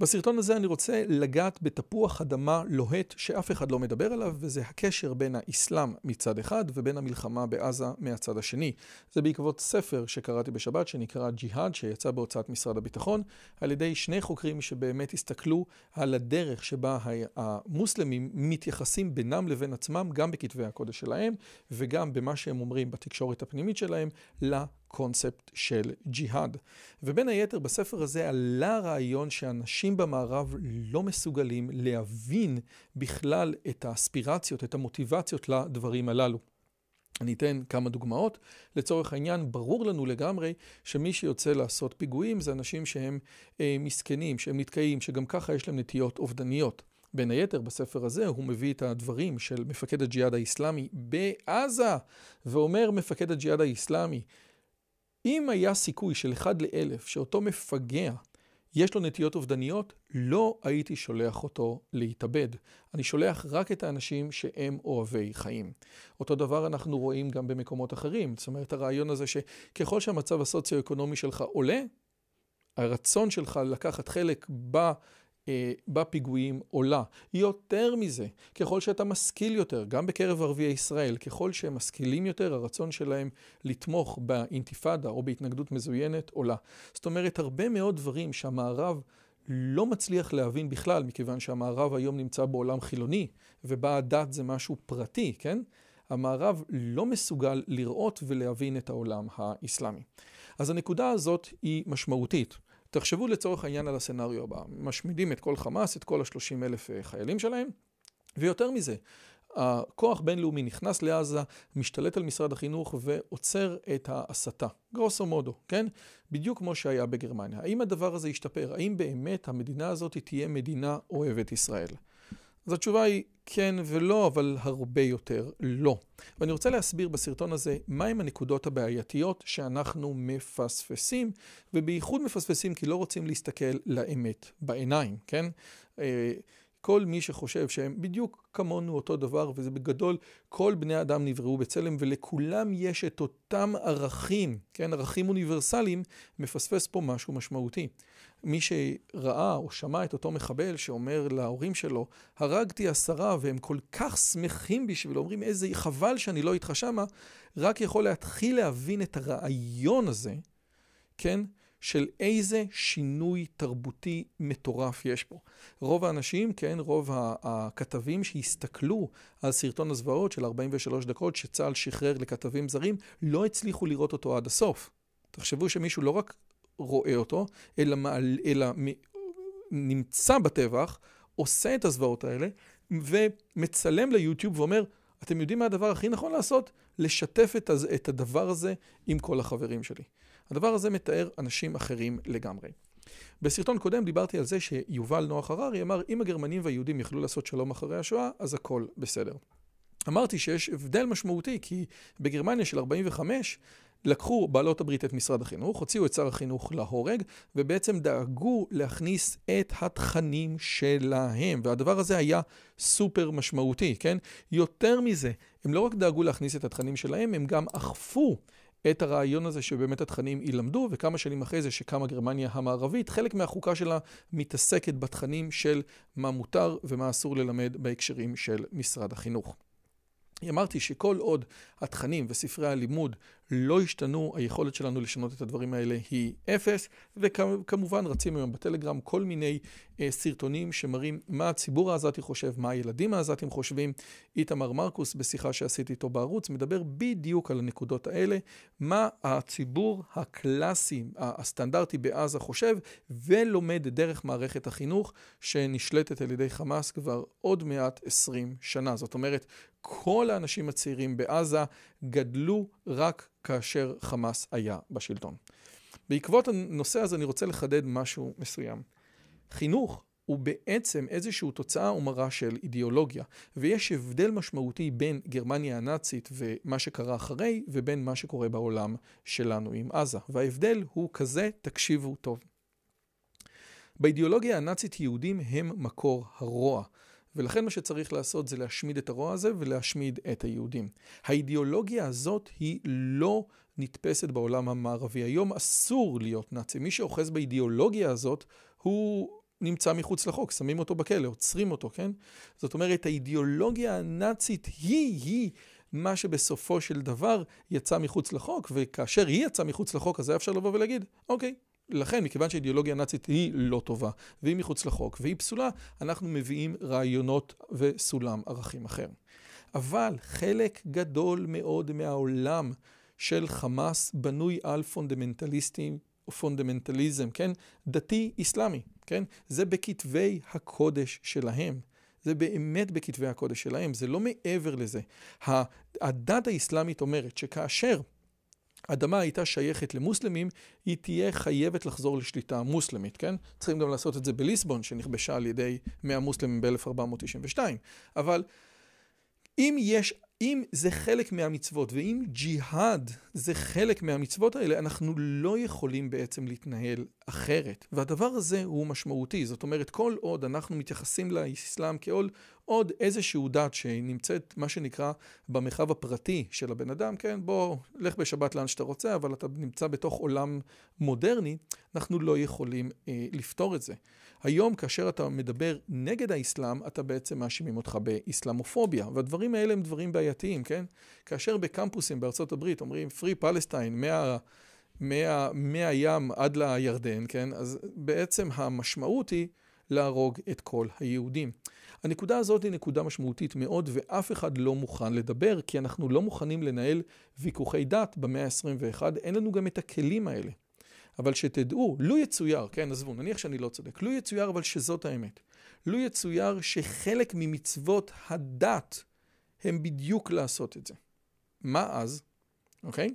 בסרטון הזה אני רוצה לגעת בתפוח אדמה לוהט שאף אחד לא מדבר עליו, וזה הקשר בין האסלאם מצד אחד ובין המלחמה בעזה מהצד השני. זה בעקבות ספר שקראתי בשבת שנקרא ג'יהאד, שיצא בהוצאת משרד הביטחון, על ידי שני חוקרים שבאמת הסתכלו על הדרך שבה המוסלמים מתייחסים בינם לבין עצמם, גם בכתבי הקודש שלהם, וגם במה שהם אומרים בתקשורת הפנימית שלהם, קונספט של ג'יהאד. ובין היתר בספר הזה עלה הרעיון שאנשים במערב לא מסוגלים להבין בכלל את האספירציות, את המוטיבציות לדברים הללו. אני אתן כמה דוגמאות. לצורך העניין, ברור לנו לגמרי שמי שיוצא לעשות פיגועים זה אנשים שהם אה, מסכנים, שהם נתקעים, שגם ככה יש להם נטיות אובדניות. בין היתר, בספר הזה הוא מביא את הדברים של מפקד הג'יהאד האיסלאמי בעזה, ואומר מפקד הג'יהאד האיסלאמי, אם היה סיכוי של אחד לאלף שאותו מפגע יש לו נטיות אובדניות, לא הייתי שולח אותו להתאבד. אני שולח רק את האנשים שהם אוהבי חיים. אותו דבר אנחנו רואים גם במקומות אחרים. זאת אומרת, הרעיון הזה שככל שהמצב הסוציו-אקונומי שלך עולה, הרצון שלך לקחת חלק ב... אה, בפיגועים עולה. יותר מזה, ככל שאתה משכיל יותר, גם בקרב ערביי ישראל, ככל שהם משכילים יותר, הרצון שלהם לתמוך באינתיפאדה או בהתנגדות מזוינת עולה. זאת אומרת, הרבה מאוד דברים שהמערב לא מצליח להבין בכלל, מכיוון שהמערב היום נמצא בעולם חילוני, ובה הדת זה משהו פרטי, כן? המערב לא מסוגל לראות ולהבין את העולם האסלאמי. אז הנקודה הזאת היא משמעותית. תחשבו לצורך העניין על הסצנריו הבא, משמידים את כל חמאס, את כל השלושים אלף אה, חיילים שלהם, ויותר מזה, הכוח בינלאומי נכנס לעזה, משתלט על משרד החינוך ועוצר את ההסתה. גרוסו מודו, כן? בדיוק כמו שהיה בגרמניה. האם הדבר הזה ישתפר? האם באמת המדינה הזאת תהיה מדינה אוהבת ישראל? אז התשובה היא כן ולא, אבל הרבה יותר לא. ואני רוצה להסביר בסרטון הזה מהם הנקודות הבעייתיות שאנחנו מפספסים, ובייחוד מפספסים כי לא רוצים להסתכל לאמת בעיניים, כן? כל מי שחושב שהם בדיוק כמונו אותו דבר, וזה בגדול, כל בני אדם נבראו בצלם ולכולם יש את אותם ערכים, כן, ערכים אוניברסליים, מפספס פה משהו משמעותי. מי שראה או שמע את אותו מחבל שאומר להורים שלו, הרגתי עשרה והם כל כך שמחים בשבילו, אומרים איזה חבל שאני לא איתך שמה, רק יכול להתחיל להבין את הרעיון הזה, כן? של איזה שינוי תרבותי מטורף יש פה. רוב האנשים, כן, רוב הכתבים שהסתכלו על סרטון הזוועות של 43 דקות שצה"ל שחרר לכתבים זרים, לא הצליחו לראות אותו עד הסוף. תחשבו שמישהו לא רק רואה אותו, אלא, מעל, אלא נמצא בטבח, עושה את הזוועות האלה, ומצלם ליוטיוב ואומר, אתם יודעים מה הדבר הכי נכון לעשות? לשתף את הדבר הזה עם כל החברים שלי. הדבר הזה מתאר אנשים אחרים לגמרי. בסרטון קודם דיברתי על זה שיובל נוח הררי אמר, אם הגרמנים והיהודים יכלו לעשות שלום אחרי השואה, אז הכל בסדר. אמרתי שיש הבדל משמעותי, כי בגרמניה של 45 לקחו בעלות הברית את משרד החינוך, הוציאו את שר החינוך להורג, ובעצם דאגו להכניס את התכנים שלהם. והדבר הזה היה סופר משמעותי, כן? יותר מזה, הם לא רק דאגו להכניס את התכנים שלהם, הם גם אכפו את הרעיון הזה שבאמת התכנים ילמדו, וכמה שנים אחרי זה שקמה גרמניה המערבית, חלק מהחוקה שלה מתעסקת בתכנים של מה מותר ומה אסור ללמד בהקשרים של משרד החינוך. אמרתי שכל עוד התכנים וספרי הלימוד לא השתנו, היכולת שלנו לשנות את הדברים האלה היא אפס, וכמובן רצים היום בטלגרם כל מיני אה, סרטונים שמראים מה הציבור העזתי חושב, מה הילדים העזתים חושבים. איתמר מרקוס, בשיחה שעשיתי איתו בערוץ, מדבר בדיוק על הנקודות האלה, מה הציבור הקלאסי, הסטנדרטי בעזה חושב, ולומד דרך מערכת החינוך שנשלטת על ידי חמאס כבר עוד מעט 20 שנה. זאת אומרת, כל האנשים הצעירים בעזה גדלו רק כאשר חמאס היה בשלטון. בעקבות הנושא הזה אני רוצה לחדד משהו מסוים. חינוך הוא בעצם איזושהי תוצאה או מראה של אידיאולוגיה, ויש הבדל משמעותי בין גרמניה הנאצית ומה שקרה אחרי, ובין מה שקורה בעולם שלנו עם עזה. וההבדל הוא כזה, תקשיבו טוב. באידיאולוגיה הנאצית יהודים הם מקור הרוע. ולכן מה שצריך לעשות זה להשמיד את הרוע הזה ולהשמיד את היהודים. האידיאולוגיה הזאת היא לא נתפסת בעולם המערבי. היום אסור להיות נאצי. מי שאוחז באידיאולוגיה הזאת הוא נמצא מחוץ לחוק, שמים אותו בכלא, עוצרים אותו, כן? זאת אומרת, האידיאולוגיה הנאצית היא-היא מה שבסופו של דבר יצא מחוץ לחוק, וכאשר היא יצאה מחוץ לחוק, אז היה אפשר לבוא ולהגיד, אוקיי, לכן, מכיוון שהאידיאולוגיה הנאצית היא לא טובה, והיא מחוץ לחוק, והיא פסולה, אנחנו מביאים רעיונות וסולם ערכים אחר. אבל חלק גדול מאוד מהעולם של חמאס בנוי על פונדמנטליסטים, או פונדמנטליזם, כן? דתי אסלאמי, כן? זה בכתבי הקודש שלהם. זה באמת בכתבי הקודש שלהם, זה לא מעבר לזה. הדת האסלאמית אומרת שכאשר אדמה הייתה שייכת למוסלמים, היא תהיה חייבת לחזור לשליטה מוסלמית, כן? צריכים גם לעשות את זה בליסבון, שנכבשה על ידי 100 מוסלמים ב-1492. אבל אם יש אם זה חלק מהמצוות, ואם ג'יהאד זה חלק מהמצוות האלה, אנחנו לא יכולים בעצם להתנהל אחרת. והדבר הזה הוא משמעותי. זאת אומרת, כל עוד אנחנו מתייחסים לאסלאם כעוד עוד איזשהו דת שנמצאת, מה שנקרא, במרחב הפרטי של הבן אדם, כן, בוא, לך בשבת לאן שאתה רוצה, אבל אתה נמצא בתוך עולם מודרני, אנחנו לא יכולים אה, לפתור את זה. היום כאשר אתה מדבר נגד האסלאם, אתה בעצם מאשימים אותך באסלאמופוביה, והדברים האלה הם דברים בעייתיים, כן? כאשר בקמפוסים בארצות הברית אומרים Free Palestine מה, מה, מהים עד לירדן, כן? אז בעצם המשמעות היא להרוג את כל היהודים. הנקודה הזאת היא נקודה משמעותית מאוד, ואף אחד לא מוכן לדבר, כי אנחנו לא מוכנים לנהל ויכוחי דת במאה ה-21, אין לנו גם את הכלים האלה. אבל שתדעו, לו יצויר, כן, עזבו, נניח שאני לא צודק, לו יצויר אבל שזאת האמת. לו יצויר שחלק ממצוות הדת הם בדיוק לעשות את זה. מה אז? אוקיי?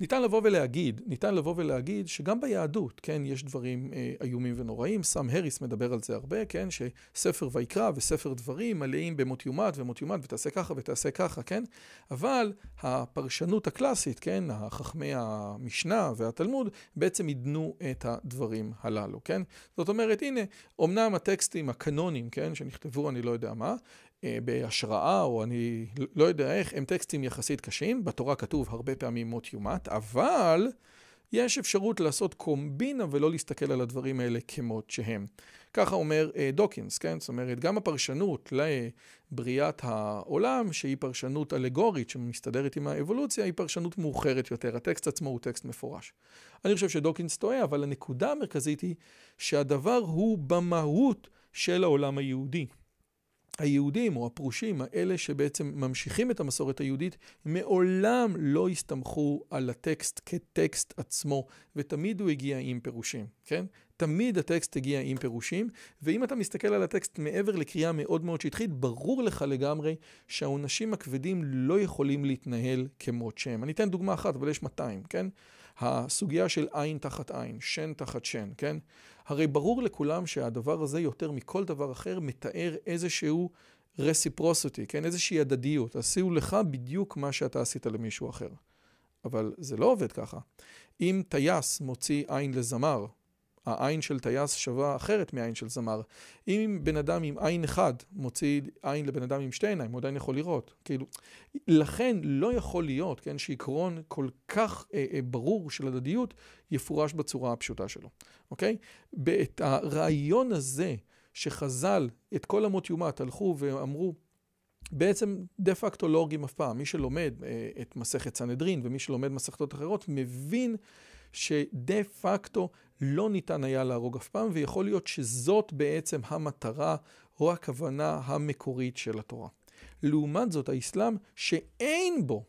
ניתן לבוא ולהגיד, ניתן לבוא ולהגיד שגם ביהדות, כן, יש דברים אה, איומים ונוראים. סם הריס מדבר על זה הרבה, כן, שספר ויקרא וספר דברים מלאים במות יומת ומות יומת ותעשה ככה ותעשה ככה, כן? אבל הפרשנות הקלאסית, כן, חכמי המשנה והתלמוד, בעצם עידנו את הדברים הללו, כן? זאת אומרת, הנה, אמנם הטקסטים הקנונים, כן, שנכתבו אני לא יודע מה, בהשראה, או אני לא יודע איך, הם טקסטים יחסית קשים, בתורה כתוב הרבה פעמים מות יומת, אבל יש אפשרות לעשות קומבינה ולא להסתכל על הדברים האלה כמות שהם. ככה אומר אה, דוקינס, כן? זאת אומרת, גם הפרשנות לבריאת העולם, שהיא פרשנות אלגורית שמסתדרת עם האבולוציה, היא פרשנות מאוחרת יותר. הטקסט עצמו הוא טקסט מפורש. אני חושב שדוקינס טועה, אבל הנקודה המרכזית היא שהדבר הוא במהות של העולם היהודי. היהודים או הפרושים, האלה שבעצם ממשיכים את המסורת היהודית, מעולם לא הסתמכו על הטקסט כטקסט עצמו, ותמיד הוא הגיע עם פירושים, כן? תמיד הטקסט הגיע עם פירושים, ואם אתה מסתכל על הטקסט מעבר לקריאה מאוד מאוד שטחית, ברור לך לגמרי שהעונשים הכבדים לא יכולים להתנהל כמות שהם. אני אתן דוגמה אחת, אבל יש 200, כן? הסוגיה של עין תחת עין, שן תחת שן, כן? הרי ברור לכולם שהדבר הזה יותר מכל דבר אחר מתאר איזשהו reciprocity, כן? איזושהי הדדיות. עשו לך בדיוק מה שאתה עשית למישהו אחר. אבל זה לא עובד ככה. אם טייס מוציא עין לזמר, העין של טייס שווה אחרת מעין של זמר. אם בן אדם עם עין אחד מוציא עין לבן אדם עם שתי עיניים, הוא עדיין יכול לראות. כאילו, לכן לא יכול להיות, כן, שעקרון כל כך אה, אה, ברור של הדדיות יפורש בצורה הפשוטה שלו, אוקיי? את הרעיון הזה שחז"ל, את כל אמות יומת, הלכו ואמרו, בעצם דה פקטו לא הורגים אף פעם. מי שלומד את מסכת סנהדרין ומי שלומד מסכתות אחרות מבין שדה פקטו לא ניתן היה להרוג אף פעם, ויכול להיות שזאת בעצם המטרה או הכוונה המקורית של התורה. לעומת זאת, האסלאם שאין בו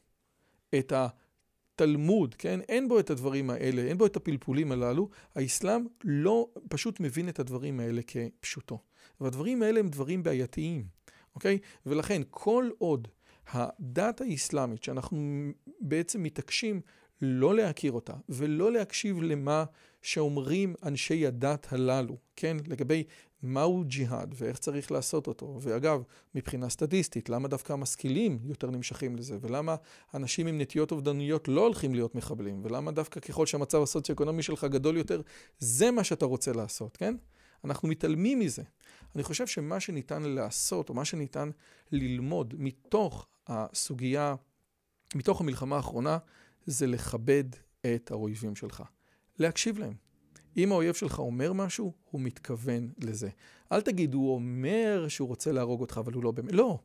את התלמוד, כן? אין בו את הדברים האלה, אין בו את הפלפולים הללו, האסלאם לא פשוט מבין את הדברים האלה כפשוטו. והדברים האלה הם דברים בעייתיים, אוקיי? ולכן כל עוד הדת האסלאמית שאנחנו בעצם מתעקשים לא להכיר אותה ולא להקשיב למה שאומרים אנשי הדת הללו, כן? לגבי מהו ג'יהאד ואיך צריך לעשות אותו. ואגב, מבחינה סטטיסטית, למה דווקא המשכילים יותר נמשכים לזה? ולמה אנשים עם נטיות אובדניות לא הולכים להיות מחבלים? ולמה דווקא ככל שהמצב הסוציו-אקונומי שלך גדול יותר, זה מה שאתה רוצה לעשות, כן? אנחנו מתעלמים מזה. אני חושב שמה שניתן לעשות, או מה שניתן ללמוד מתוך הסוגיה, מתוך המלחמה האחרונה, זה לכבד את האויבים שלך. להקשיב להם. אם האויב שלך אומר משהו, הוא מתכוון לזה. אל תגיד, הוא אומר שהוא רוצה להרוג אותך, אבל הוא לא באמת. לא,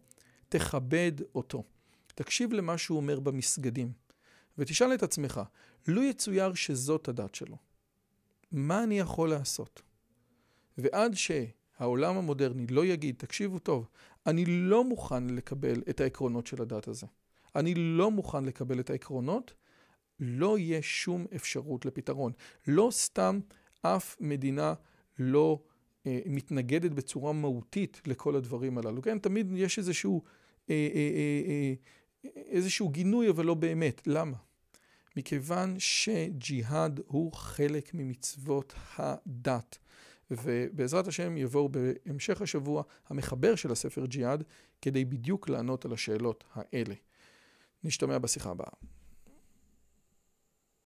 תכבד אותו. תקשיב למה שהוא אומר במסגדים, ותשאל את עצמך, לו יצויר שזאת הדת שלו, מה אני יכול לעשות? ועד שהעולם המודרני לא יגיד, תקשיבו טוב, אני לא מוכן לקבל את העקרונות של הדת הזה. אני לא מוכן לקבל את העקרונות, לא יהיה שום אפשרות לפתרון. לא סתם אף מדינה לא אה, מתנגדת בצורה מהותית לכל הדברים הללו. כן, תמיד יש איזשהו, אה, אה, אה, אה, איזשהו גינוי, אבל לא באמת. למה? מכיוון שג'יהאד הוא חלק ממצוות הדת. ובעזרת השם יבואו בהמשך השבוע המחבר של הספר ג'יהאד כדי בדיוק לענות על השאלות האלה. נשתמע בשיחה הבאה.